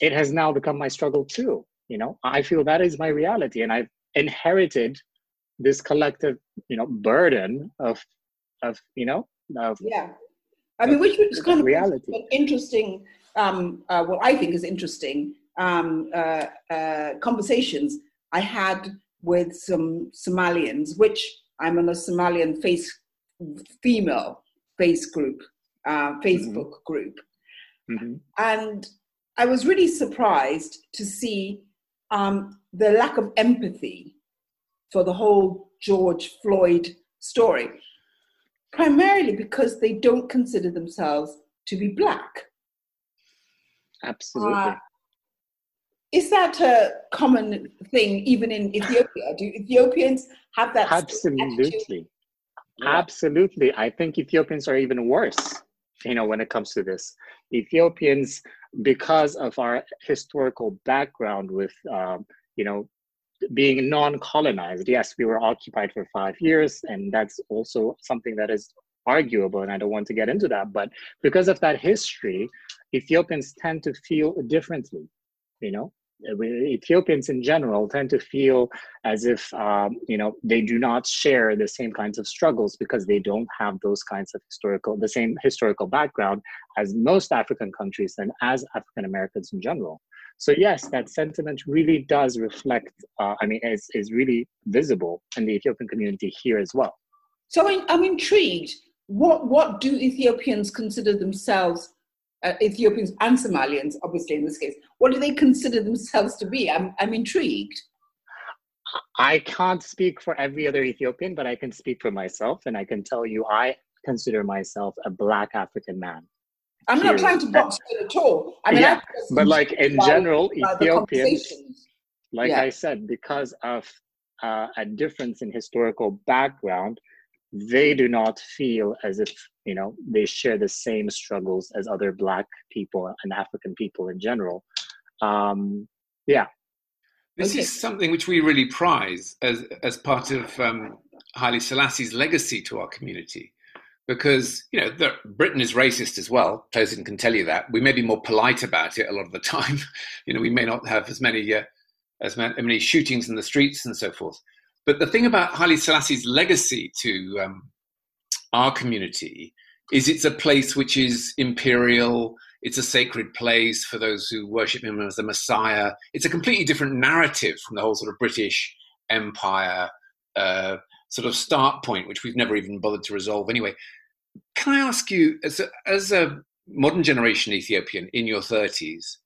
it has now become my struggle too you know i feel that is my reality and i've inherited this collective you know burden of of you know of yeah i mean which is kind of reality interesting um uh, what i think is interesting um uh, uh conversations i had with some somalians which i'm in a somalian face female face group uh, facebook mm-hmm. group mm-hmm. and I was really surprised to see um, the lack of empathy for the whole George Floyd story, primarily because they don't consider themselves to be black. Absolutely. Uh, is that a common thing even in Ethiopia? Do Ethiopians have that? Absolutely. Absolutely. I think Ethiopians are even worse, you know, when it comes to this. Ethiopians, because of our historical background with, um, you know, being non-colonized, yes, we were occupied for five years, and that's also something that is arguable, and I don't want to get into that. But because of that history, Ethiopians tend to feel differently, you know, Ethiopians in general tend to feel as if um, you know they do not share the same kinds of struggles because they don't have those kinds of historical the same historical background as most African countries and as African Americans in general. So yes, that sentiment really does reflect. Uh, I mean, is is really visible in the Ethiopian community here as well. So I'm intrigued. What what do Ethiopians consider themselves uh, Ethiopians and Somalians, obviously in this case, what do they consider themselves to be? I'm, I'm intrigued. I can't speak for every other Ethiopian, but I can speak for myself, and I can tell you I consider myself a Black African man. I'm not trying to box you at all. I mean, yeah, but like in general, Ethiopians, like yeah. I said, because of uh, a difference in historical background, they do not feel as if you know they share the same struggles as other black people and african people in general um yeah this okay. is something which we really prize as as part of um, Haile Selassie's legacy to our community, because you know the, Britain is racist as well. Tosin can tell you that. We may be more polite about it a lot of the <laughs> time. you know, we may not have as many uh, as many shootings in the streets and so forth. But the thing about Haile Selassie's legacy to um, our community is it's a place which is imperial. It's a sacred place for those who worship him as the Messiah. It's a completely different narrative from the whole sort of British Empire uh, sort of start point, which we've never even bothered to resolve anyway. Can I ask you, as a, as a modern generation Ethiopian in your 30s,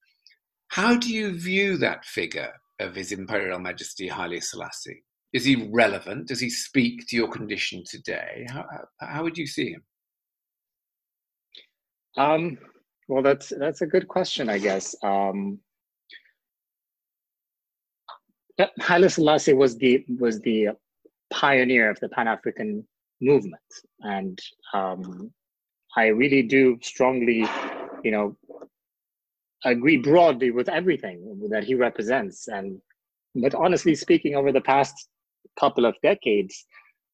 how do you view that figure of His Imperial Majesty Haile Selassie? Is he relevant? Does he speak to your condition today? How, how would you see him? Um, well, that's that's a good question, I guess. Um, Haile Selassie was the was the pioneer of the Pan African movement, and um, I really do strongly, you know, agree broadly with everything that he represents. And but honestly speaking, over the past couple of decades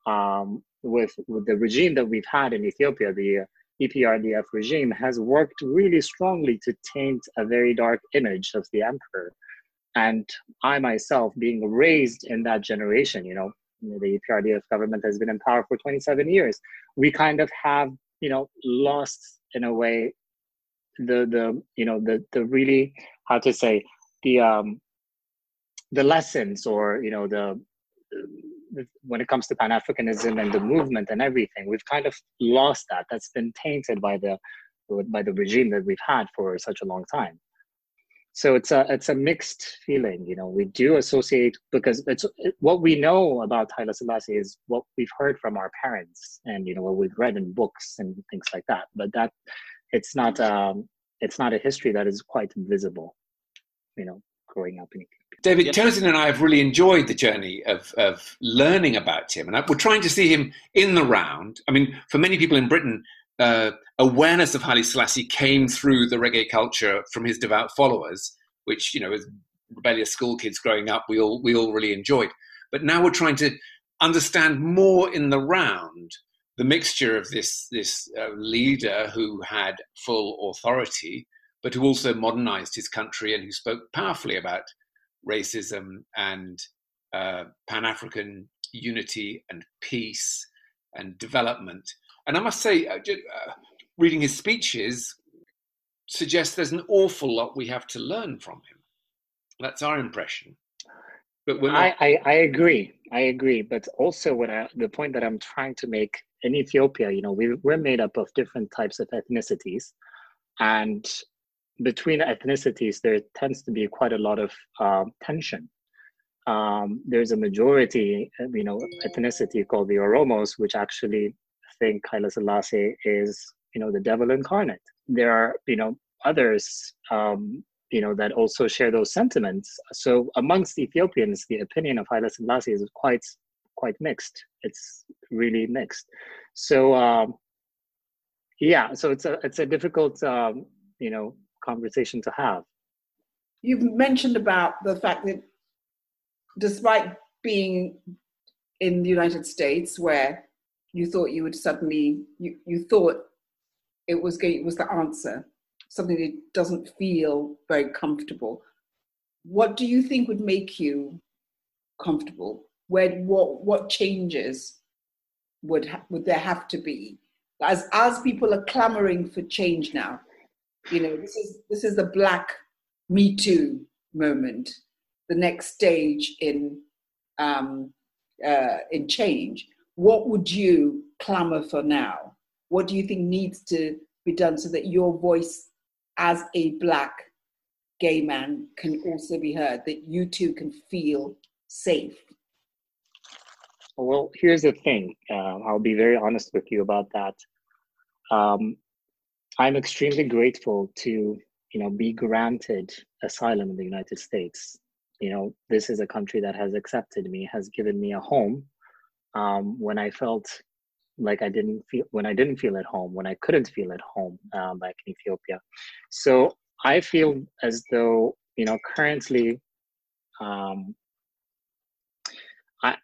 um, with, with the regime that we've had in Ethiopia, the EPRDF regime has worked really strongly to taint a very dark image of the emperor. And I myself, being raised in that generation, you know, the EPRDF government has been in power for 27 years. We kind of have, you know, lost in a way the the you know the the really how to say the um the lessons or you know the when it comes to Pan Africanism and the movement and everything, we've kind of lost that. That's been tainted by the by the regime that we've had for such a long time. So it's a it's a mixed feeling. You know, we do associate because it's what we know about Haile Selassie is what we've heard from our parents and you know what we've read in books and things like that. But that it's not um it's not a history that is quite visible. You know, growing up in David yep. Tosin and I have really enjoyed the journey of, of learning about him, and I, we're trying to see him in the round. I mean, for many people in Britain, uh, awareness of Haile Selassie came through the reggae culture from his devout followers, which you know, as rebellious school kids growing up, we all we all really enjoyed. But now we're trying to understand more in the round the mixture of this this uh, leader who had full authority, but who also modernized his country and who spoke powerfully about racism and uh, Pan African unity and peace and development. And I must say, uh, uh, reading his speeches suggests there's an awful lot we have to learn from him. That's our impression. But not... I, I, I agree. I agree. But also, what I, the point that I'm trying to make in Ethiopia, you know, we, we're made up of different types of ethnicities. And between ethnicities, there tends to be quite a lot of uh, tension. Um, there's a majority, you know, ethnicity called the Oromos, which actually think Haile Selassie is, you know, the devil incarnate. There are, you know, others um, you know, that also share those sentiments. So amongst Ethiopians, the opinion of Haile Selassie is quite quite mixed. It's really mixed. So um, yeah, so it's a it's a difficult um, you know conversation to have. You've mentioned about the fact that despite being in the United States, where you thought you would suddenly you, you thought it was it was the answer, something that doesn't feel very comfortable. What do you think would make you comfortable? Where what what changes would ha- would there have to be as as people are clamoring for change now? You know, this is this is the Black Me Too moment, the next stage in um, uh, in change. What would you clamor for now? What do you think needs to be done so that your voice as a black gay man can also be heard, that you too can feel safe? Well, here's the thing. Uh, I'll be very honest with you about that. Um, I'm extremely grateful to, you know, be granted asylum in the United States. You know, this is a country that has accepted me, has given me a home um, when I felt like I didn't feel when I didn't feel at home, when I couldn't feel at home um, back in Ethiopia. So I feel as though you know currently, um, I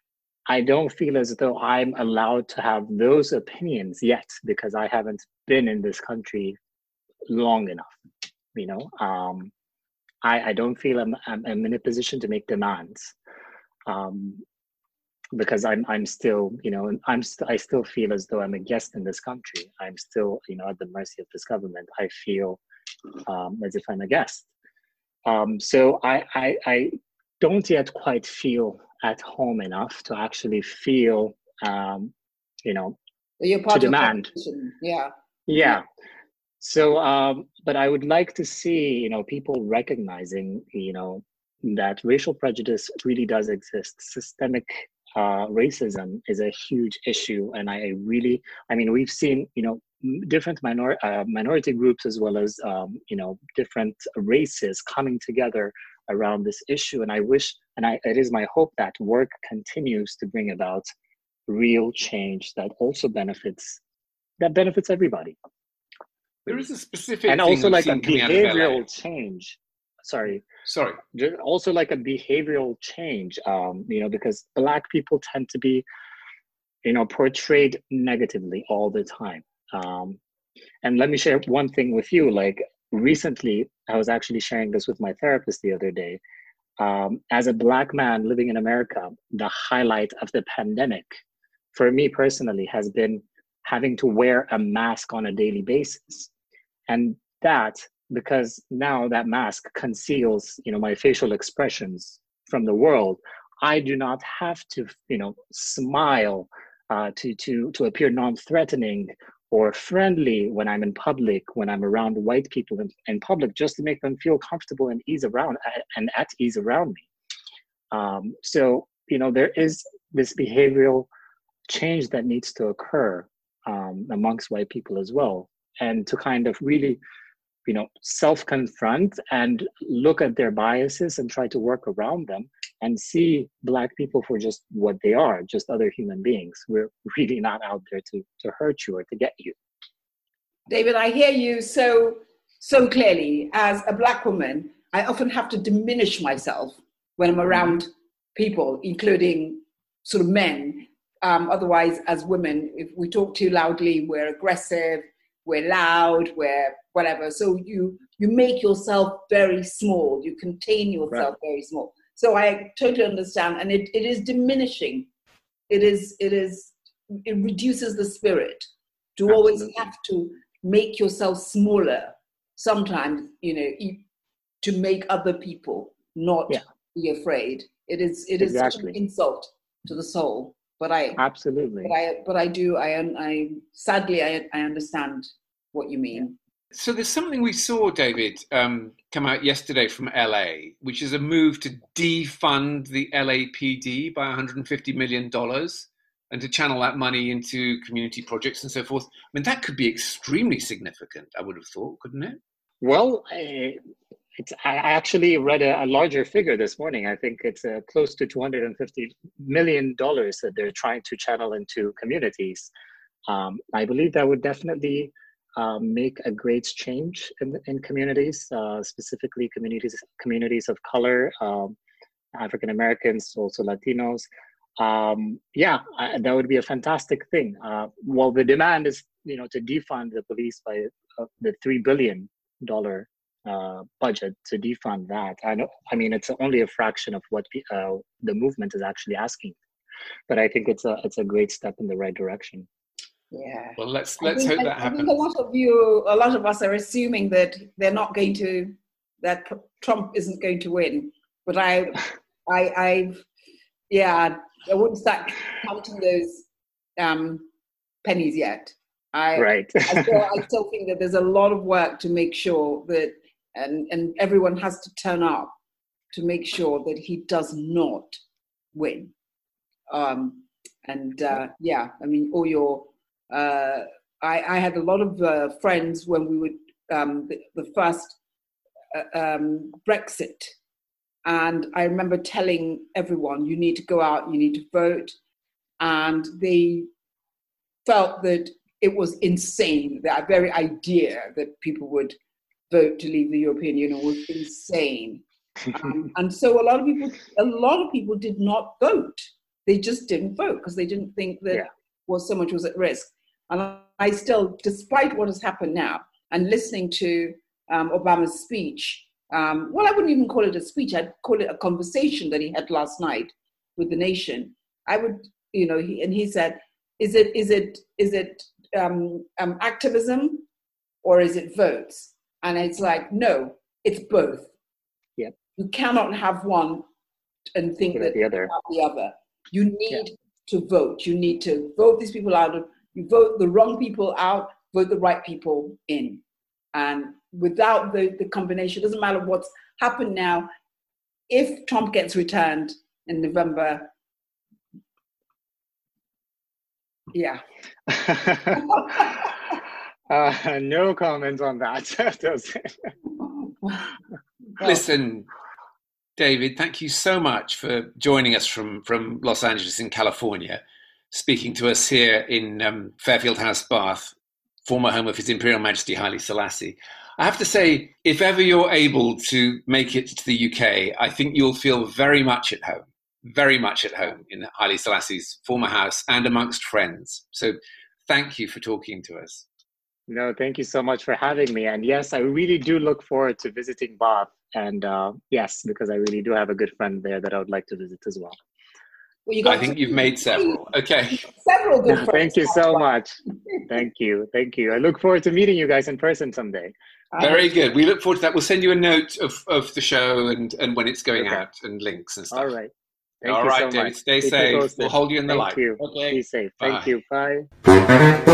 I don't feel as though I'm allowed to have those opinions yet because I haven't been in this country long enough. You know, um, I I don't feel I'm, I'm, I'm in a position to make demands. Um, because I'm I'm still you know I'm st- I still feel as though I'm a guest in this country. I'm still you know at the mercy of this government. I feel um, as if I'm a guest. Um, so I, I I don't yet quite feel at home enough to actually feel um, you know You're part to demand. Yeah. Yeah. So, um, but I would like to see, you know, people recognizing, you know, that racial prejudice really does exist. Systemic uh, racism is a huge issue, and I really, I mean, we've seen, you know, different minor uh, minority groups as well as, um, you know, different races coming together around this issue. And I wish, and I, it is my hope that work continues to bring about real change that also benefits that benefits everybody. There is a specific and thing also like a seen coming out of LA. behavioral change. Sorry. Sorry. also like a behavioral change um you know because black people tend to be you know portrayed negatively all the time. Um and let me share one thing with you. Like recently i was actually sharing this with my therapist the other day. Um, as a black man living in america the highlight of the pandemic for me personally has been having to wear a mask on a daily basis. And that because now that mask conceals you know my facial expressions from the world i do not have to you know smile uh, to to to appear non-threatening or friendly when i'm in public when i'm around white people in, in public just to make them feel comfortable and ease around and at ease around me. Um, so you know there is this behavioral change that needs to occur um, amongst white people as well and to kind of really you know self confront and look at their biases and try to work around them and see black people for just what they are just other human beings we're <laughs> really not out there to to hurt you or to get you David, I hear you so so clearly. As a black woman, I often have to diminish myself when I'm around people, including sort of men. Um, otherwise, as women, if we talk too loudly, we're aggressive, we're loud, we're whatever. So you you make yourself very small. You contain yourself very small. So I totally understand, and it, it is diminishing. It is it is it reduces the spirit to always have to make yourself smaller. Sometimes you know to make other people not Yeah. be afraid. It is it is such an insult to the soul. But I absolutely but I but I do I un- I sadly I I understand what you mean. So there's something we saw, David, um, come out yesterday from LA, which is a move to defund the LAPD by 150 million dollars and to channel that money into community projects and so forth. I mean, that could be extremely significant. I would have thought, couldn't it? Well, eh, it's I actually read a, a, larger figure this morning. I think it's uh, close to 250 million dollars that they're trying to channel into communities. Um, I believe that would definitely um, make a great change in, in communities, uh, specifically communities communities of color, um, African Americans, also Latinos. Um, yeah, I, that would be a fantastic thing. Uh, well, the demand is you know to defund the police by uh, the three billion dollar uh, budget to defund that. I know. I mean, it's only a fraction of what uh, the movement is actually asking, but I think it's a it's a great step in the right direction. Yeah. Well, let's let's think, hope that I, happens. I think a lot of you, a lot of us are assuming that they're not going to, that Trump isn't going to win. But I, <laughs> I, I, yeah, I wouldn't start counting those um, pennies yet. I, right. I, still, I still think that there's a lot of work to make sure that, and and everyone has to turn up to make sure that he does not win. Um, and uh, yeah, I mean, all your uh, I, I, had a lot of uh, friends when we would um, the, the, first uh, um, Brexit, and I remember telling everyone, "You need to go out, you need to vote," and they felt that it was insane. That very idea that people would vote to leave the European Union was insane. um, <laughs> and so a lot of people, a lot of people did not vote. They just didn't vote because they didn't think that yeah. was so much was at risk. And I still, despite what has happened now, and listening to um, Obama's speech, um, well, I wouldn't even call it a speech, I'd call it a conversation that he had last night with the nation. I would, you know, he, and he said, is it, is it, is it um, um activism or is it votes? And it's like, no, it's both. Yep. You cannot have one and think that the other. the other. You need to vote. You need to vote these people out you vote the wrong people out, vote the right people in. And without the, the combination, it doesn't matter what's happened now. If Trump gets returned in November, yeah. <laughs> <laughs> uh, <laughs> no comment on that. <laughs> Listen, David, thank you so much for joining us from, from Los Angeles in California speaking to us here in um, Fairfield House, Bath, former home of His Imperial Majesty Haile Selassie. I have to say, if ever you're able to make it to the UK, I think you'll feel very much at home, very much at home in Haile Selassie's former house and amongst friends. So thank you for talking to us. No, thank you so much for having me. And yes, I really do look forward to visiting Bath. And uh, yes, because I really do have a good friend there that I would like to visit as well. Well, I think you've made several. Okay. Several good friends. Thank you so much. Thank you. Thank you. I look forward to meeting you guys in person someday. Very good. We look forward to that. We'll send you a note of, of the show and, and when it's going okay. out and links and stuff. All right. Thank All right, so David. Much. Stay Keep safe. We'll hold you in the Thank light. You. Okay. Be safe. Bye. Thank you. Bye.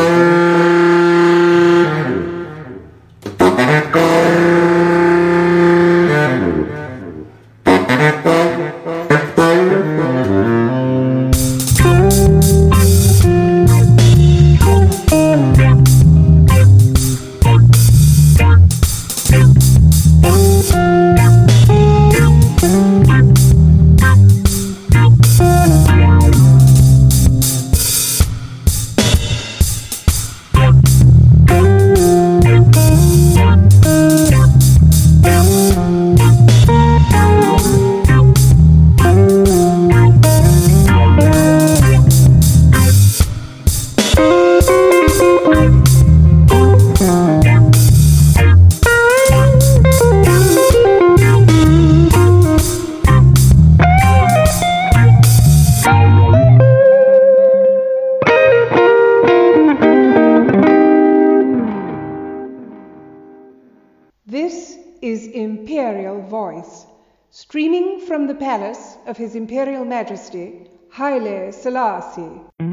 Majesty Haile Selassie. Mm-hmm.